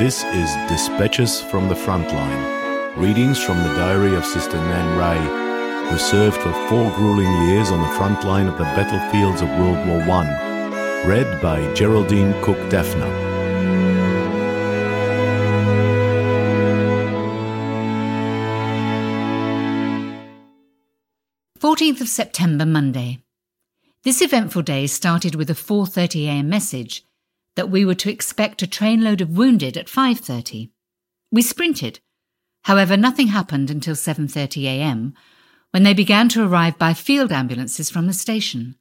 This is Dispatches from the Frontline. Readings from the diary of Sister Nan Reay, who served for four grueling years on the front line of the battlefields of World War I. Read by Geraldine Cook Dafner. 14th of September, Monday. This eventful day started with a 4:30 a.m. message that we were to expect a trainload of wounded at 5:30. We sprinted. However, nothing happened until 7:30 a.m. when they began to arrive by field ambulances from the station.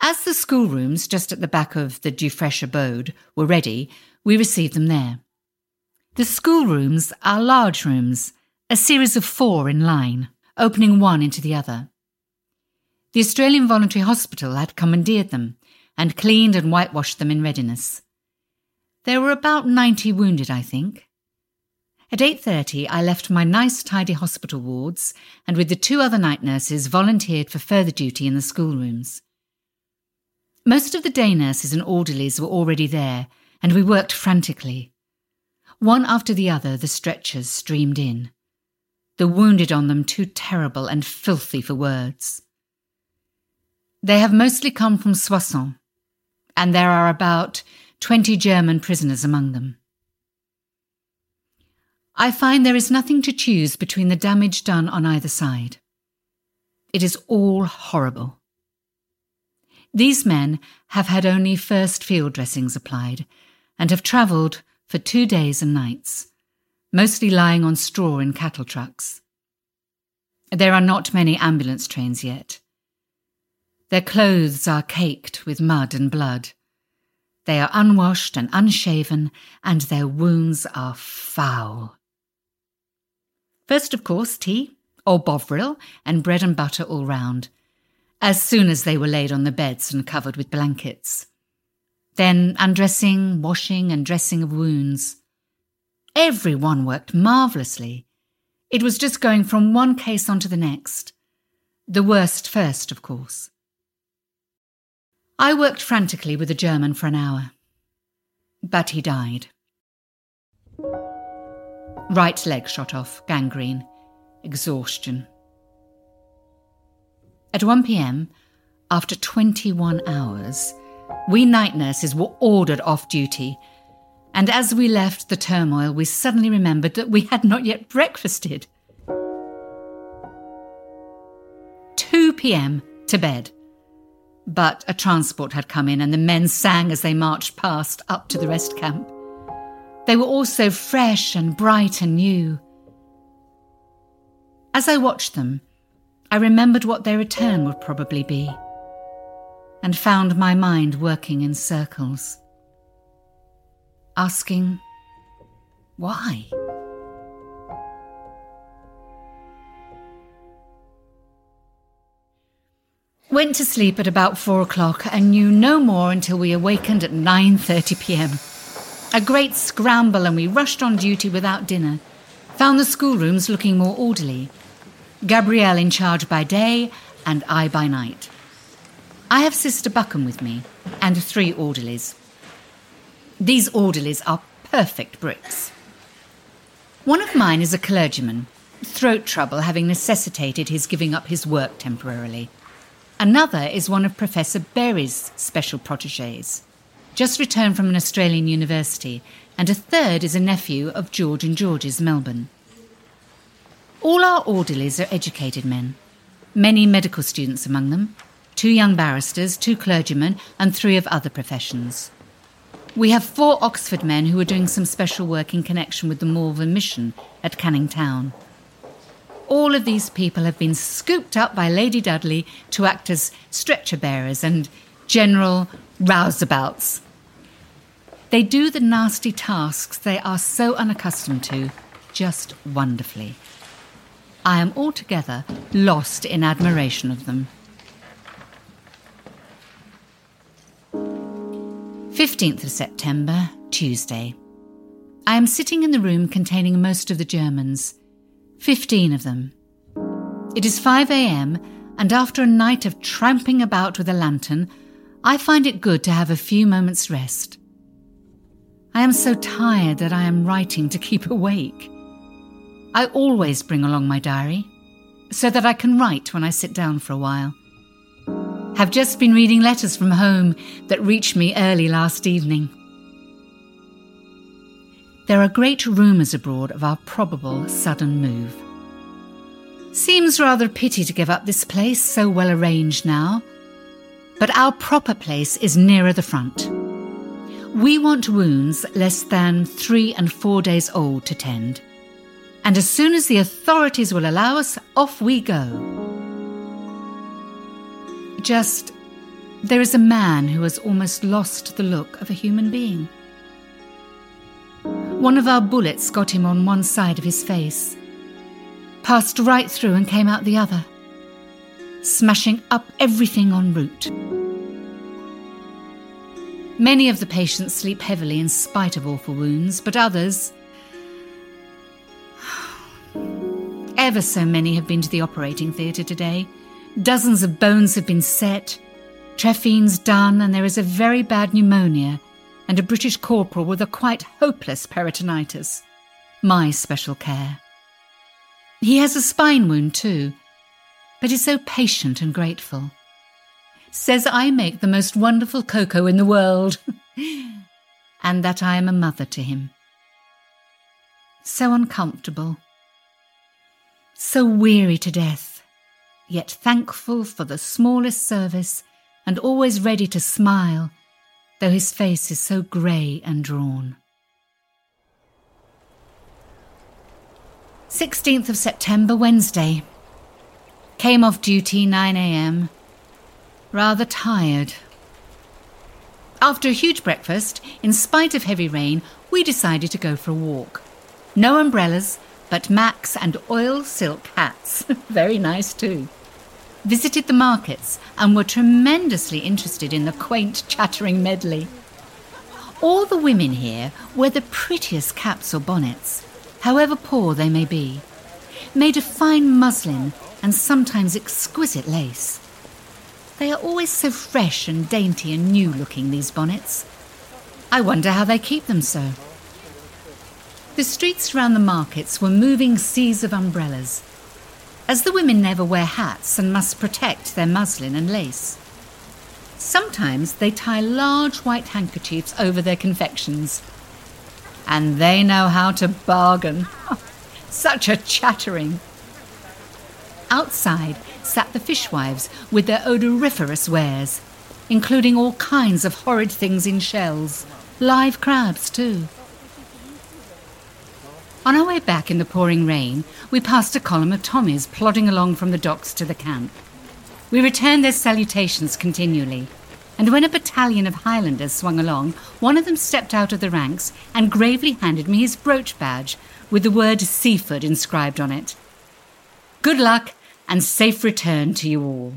As the schoolrooms just at the back of the Dufreche abode were ready, we received them there. The schoolrooms are large rooms, a series of four in line opening one into the other. The Australian Voluntary Hospital had commandeered them and cleaned and whitewashed them in readiness. There were about 90 wounded, I think. At 8:30 I left my nice tidy hospital wards and with the two other night nurses volunteered for further duty in the schoolrooms. Most of the day nurses and orderlies were already there and we worked frantically. One after the other the stretchers streamed in the wounded on them too terrible and filthy for words. They have mostly come from Soissons, and there are about 20 German prisoners among them. I find there is nothing to choose between the damage done on either side. It is all horrible. These men have had only first field dressings applied and have travelled for two days and nights mostly lying on straw in cattle trucks. There are not many ambulance trains yet. Their clothes are caked with mud and blood. They are unwashed and unshaven, and their wounds are foul. First, of course, tea, or bovril, and bread and butter all round, as soon as they were laid on the beds and covered with blankets. Then undressing, washing, and dressing of wounds. Everyone worked marvellously. It was just going from one case on to the next. The worst first, of course. I worked frantically with the German for an hour. But he died. Right leg shot off, gangrene, exhaustion. At 1 pm, after 21 hours, we night nurses were ordered off duty and as we left the turmoil, we suddenly remembered that we had not yet breakfasted. 2 pm to bed. But a transport had come in, and the men sang as they marched past up to the rest camp. They were all so fresh and bright and new. As I watched them, I remembered what their return would probably be, and found my mind working in circles asking, why? Went to sleep at about four o'clock and knew no more until we awakened at 9.30 pm. A great scramble and we rushed on duty without dinner. Found the schoolrooms looking more orderly. Gabrielle in charge by day and I by night. I have Sister Buckham with me and three orderlies. These orderlies are perfect bricks. One of mine is a clergyman, throat trouble having necessitated his giving up his work temporarily. Another is one of Professor Berry's special proteges, just returned from an Australian university, and a third is a nephew of George and George's Melbourne. All our orderlies are educated men, many medical students among them, two young barristers, two clergymen, and three of other professions. We have four Oxford men who are doing some special work in connection with the Malvern mission at Canning Town. All of these people have been scooped up by Lady Dudley to act as stretcher bearers and general rouseabouts. They do the nasty tasks they are so unaccustomed to just wonderfully. I am altogether lost in admiration of them. 15th of September, Tuesday. I am sitting in the room containing most of the Germans, 15 of them. It is 5 a.m., and after a night of tramping about with a lantern, I find it good to have a few moments' rest. I am so tired that I am writing to keep awake. I always bring along my diary so that I can write when I sit down for a while. Have just been reading letters from home that reached me early last evening. There are great rumours abroad of our probable sudden move. Seems rather a pity to give up this place so well arranged now, but our proper place is nearer the front. We want wounds less than three and four days old to tend, and as soon as the authorities will allow us, off we go. Just, there is a man who has almost lost the look of a human being. One of our bullets got him on one side of his face, passed right through and came out the other, smashing up everything en route. Many of the patients sleep heavily in spite of awful wounds, but others. Ever so many have been to the operating theatre today Dozens of bones have been set, trephine's done, and there is a very bad pneumonia and a British corporal with a quite hopeless peritonitis. My special care. He has a spine wound too, but is so patient and grateful. Says I make the most wonderful cocoa in the world, and that I am a mother to him. So uncomfortable, so weary to death yet thankful for the smallest service and always ready to smile, though his face is so grey and drawn. 16th of September, Wednesday. Came off duty 9am. Rather tired. After a huge breakfast, in spite of heavy rain, we decided to go for a walk. No umbrellas, but macs and oil silk hats. Very nice too visited the markets, and were tremendously interested in the quaint, chattering medley. All the women here wear the prettiest caps or bonnets, however poor they may be, made of fine muslin and sometimes exquisite lace. They are always so fresh and dainty and new looking, these bonnets. I wonder how they keep them so. The streets around the markets were moving seas of umbrellas, as the women never wear hats and must protect their muslin and lace. Sometimes they tie large white handkerchiefs over their confections. And they know how to bargain. Such a chattering. Outside sat the fishwives with their odoriferous wares, including all kinds of horrid things in shells, live crabs too. On our way back in the pouring rain, we passed a column of Tommies plodding along from the docks to the camp. We returned their salutations continually, and when a battalion of Highlanders swung along, one of them stepped out of the ranks and gravely handed me his brooch badge with the word Seaforth inscribed on it. Good luck and safe return to you all.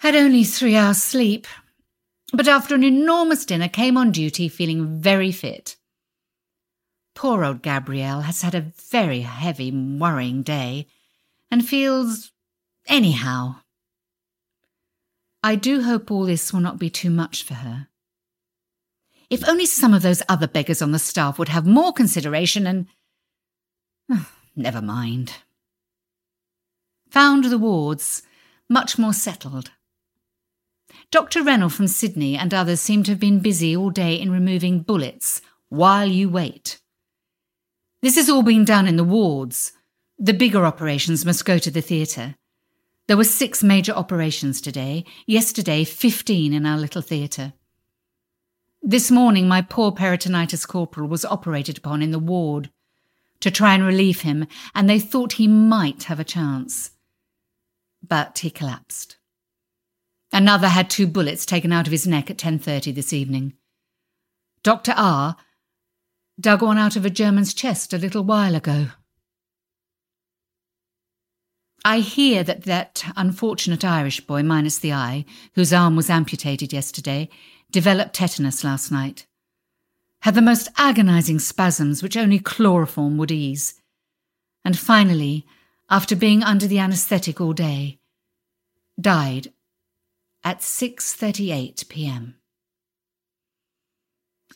Had only three hours' sleep, but after an enormous dinner came on duty feeling very fit. Poor old Gabrielle has had a very heavy, worrying day and feels anyhow. I do hope all this will not be too much for her. If only some of those other beggars on the staff would have more consideration and. never mind. Found the wards much more settled. Dr. Rennell from Sydney and others seem to have been busy all day in removing bullets while you wait. This is all being done in the wards. The bigger operations must go to the theatre. There were six major operations today, yesterday, 15 in our little theatre. This morning, my poor peritonitis corporal was operated upon in the ward to try and relieve him, and they thought he might have a chance. But he collapsed. Another had two bullets taken out of his neck at 10:30 this evening. Dr. R dug one out of a German's chest a little while ago. I hear that that unfortunate Irish boy, minus the eye, whose arm was amputated yesterday, developed tetanus last night. Had the most agonizing spasms which only chloroform would ease. And finally, after being under the anaesthetic all day, died at 6:38 p.m.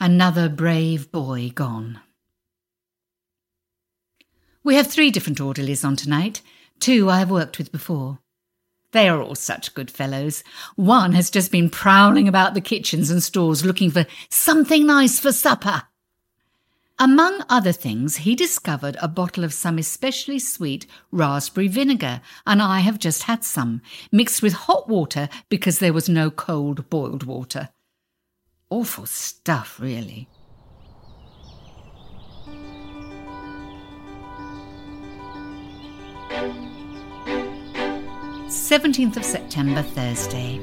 Another brave boy gone. We have three different orderlies on tonight. Two I have worked with before. They are all such good fellows. One has just been prowling about the kitchens and stores looking for something nice for supper. Among other things, he discovered a bottle of some especially sweet raspberry vinegar, and I have just had some, mixed with hot water because there was no cold boiled water. Awful stuff, really. Seventeenth of September, Thursday.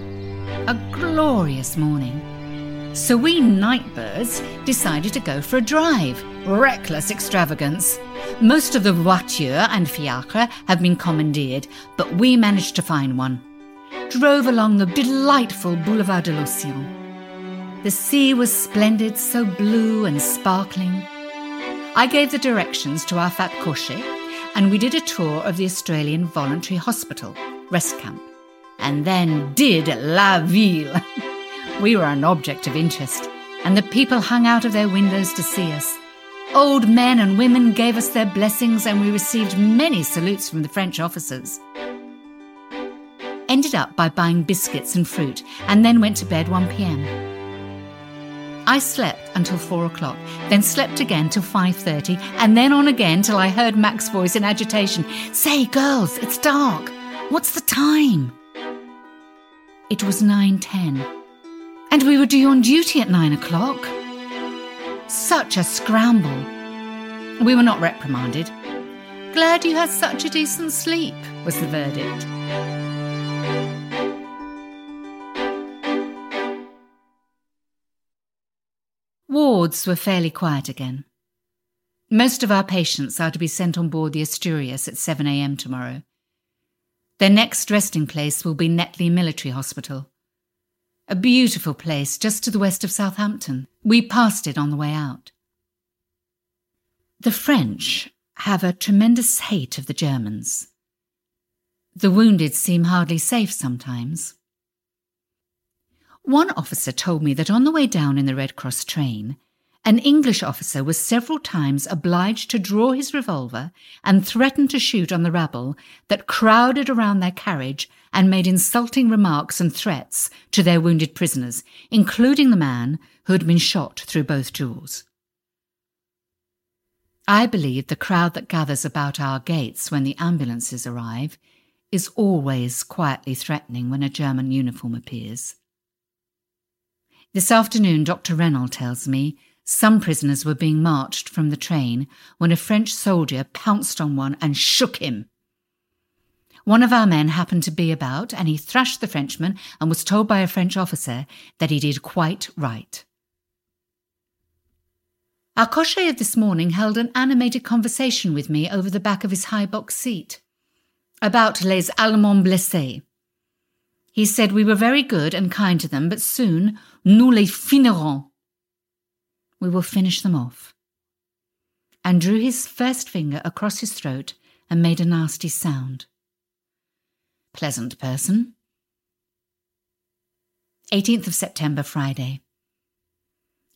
A glorious morning. So we nightbirds decided to go for a drive. Reckless extravagance. Most of the voitures and fiacres have been commandeered, but we managed to find one. Drove along the delightful Boulevard de l'Océan. The sea was splendid, so blue and sparkling. I gave the directions to our fat cocher, and we did a tour of the Australian Voluntary Hospital, rest camp, and then did La Ville. We were an object of interest, and the people hung out of their windows to see us. Old men and women gave us their blessings, and we received many salutes from the French officers. Ended up by buying biscuits and fruit, and then went to bed 1 pm. I slept until four o'clock, then slept again till five thirty, and then on again till I heard Mac's voice in agitation. Say, girls, it's dark. What's the time? It was nine ten. And we were due on duty at nine o'clock. Such a scramble. We were not reprimanded. Glad you had such a decent sleep, was the verdict. Wards were fairly quiet again. Most of our patients are to be sent on board the Asturias at 7am tomorrow. Their next resting place will be Netley Military Hospital a beautiful place just to the west of Southampton. We passed it on the way out. The French have a tremendous hate of the Germans. The wounded seem hardly safe sometimes. One officer told me that on the way down in the Red Cross train, an English officer was several times obliged to draw his revolver and threaten to shoot on the rabble that crowded around their carriage and made insulting remarks and threats to their wounded prisoners, including the man who had been shot through both jaws. I believe the crowd that gathers about our gates when the ambulances arrive is always quietly threatening when a German uniform appears. This afternoon, Dr. Rennell tells me some prisoners were being marched from the train when a French soldier pounced on one and shook him. One of our men happened to be about, and he thrashed the Frenchman and was told by a French officer that he did quite right. Our cocher of this morning held an animated conversation with me over the back of his high box seat about les Allemands blessés. He said we were very good and kind to them, but soon nous les finirons we will finish them off. And drew his first finger across his throat and made a nasty sound. Pleasant person. 18th of September, Friday.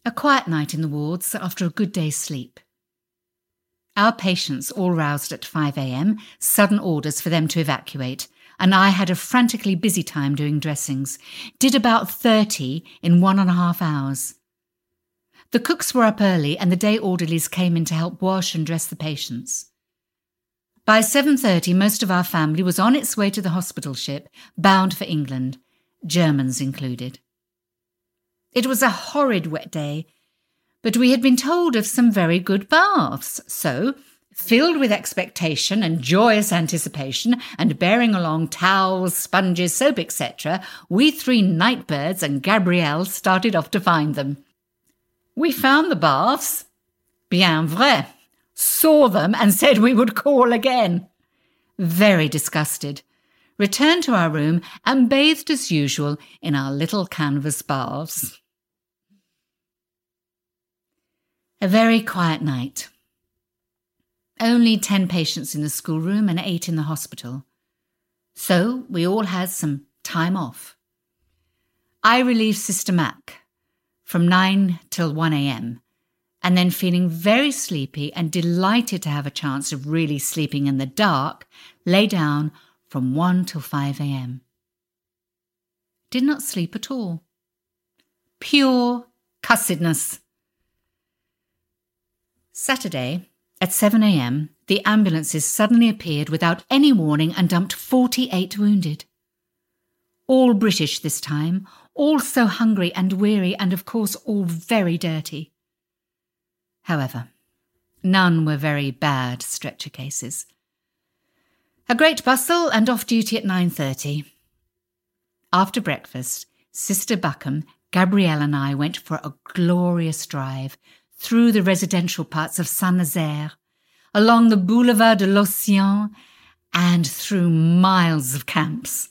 A quiet night in the wards after a good day's sleep. Our patients all roused at 5 a.m., sudden orders for them to evacuate, and I had a frantically busy time doing dressings. Did about 30 in one and a half hours. The cooks were up early and the day orderlies came in to help wash and dress the patients. By 7:30 most of our family was on its way to the hospital ship bound for England, Germans included. It was a horrid wet day, but we had been told of some very good baths, so Filled with expectation and joyous anticipation, and bearing along towels, sponges, soap, etc., we three nightbirds and Gabrielle started off to find them. We found the baths. Bien vrai. Saw them and said we would call again. Very disgusted. Returned to our room and bathed as usual in our little canvas baths. A very quiet night. Only 10 patients in the schoolroom and 8 in the hospital. So we all had some time off. I relieved Sister Mac from 9 till 1 a.m., and then feeling very sleepy and delighted to have a chance of really sleeping in the dark, lay down from 1 till 5 a.m. Did not sleep at all. Pure cussedness. Saturday, at 7 a.m., the ambulances suddenly appeared without any warning and dumped 48 wounded. All British this time, all so hungry and weary, and of course all very dirty. However, none were very bad stretcher cases. A great bustle and off duty at 9.30. After breakfast, Sister Buckham, Gabrielle and I went for a glorious drive through the residential parts of Saint-Nazaire, along the Boulevard de l'Océan, and through miles of camps.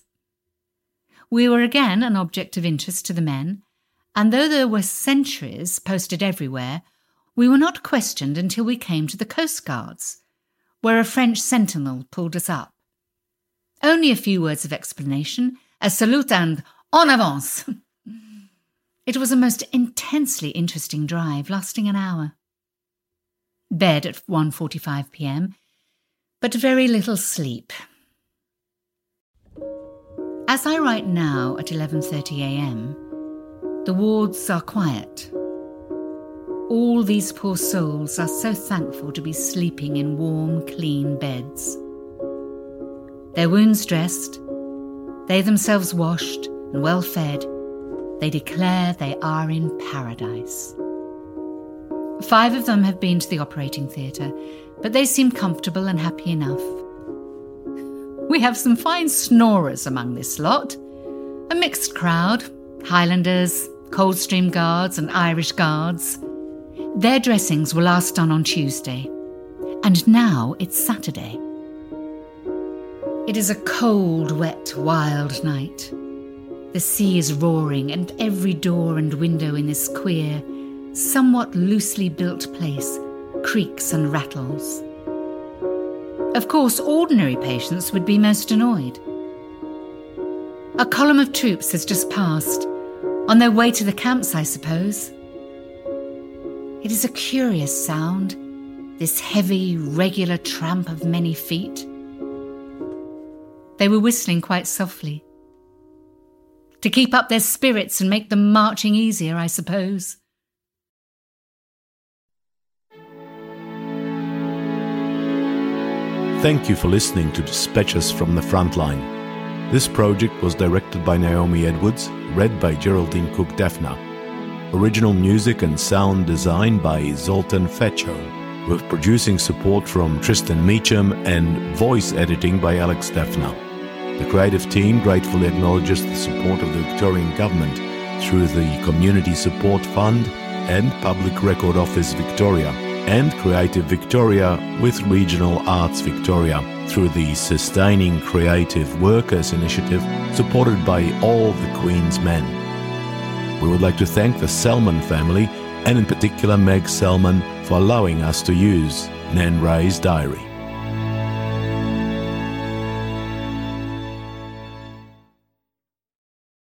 We were again an object of interest to the men, and though there were sentries posted everywhere, we were not questioned until we came to the Coast Guards, where a French sentinel pulled us up. Only a few words of explanation, a salute and en avance. It was a most intensely interesting drive, lasting an hour. Bed at 1:45 p.m., but very little sleep. As I write now at 11:30 a.m., the wards are quiet. All these poor souls are so thankful to be sleeping in warm, clean beds. Their wounds dressed, they themselves washed and well fed, they declare they are in paradise. Five of them have been to the operating theatre, but they seem comfortable and happy enough. We have some fine snorers among this lot. A mixed crowd Highlanders, Coldstream Guards, and Irish Guards. Their dressings were last done on Tuesday, and now it's Saturday. It is a cold, wet, wild night. The sea is roaring, and every door and window in this queer, somewhat loosely built place creaks and rattles. Of course, ordinary patients would be most annoyed. A column of troops has just passed, on their way to the camps, I suppose. It is a curious sound, this heavy, regular tramp of many feet. They were whistling quite softly to keep up their spirits and make them marching easier, I suppose. Thank you for listening to Dispatches from the Frontline. This project was directed by Naomi Edwards, read by Geraldine Cook Dafner. Original music and sound design by Zoltan Fecho, with producing support from Tristan Meacham and voice editing by Alex Defna. The creative team gratefully acknowledges the support of the Victorian Government through the Community Support Fund and Public Record Office Victoria, and Creative Victoria with Regional Arts Victoria through the Sustaining Creative Workers Initiative supported by all the Queen's Men. We would like to thank the Selman family and in particular Meg Selman for allowing us to use Nan Reay's diary.